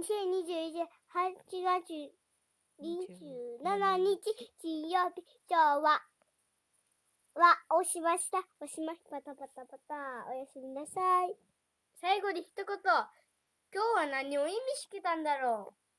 2021年8月27日金曜日、今日は、は、押しました。押しました。パタパタパタ。おやすみなさい。最後に一言。今日は何を意味してたんだろう？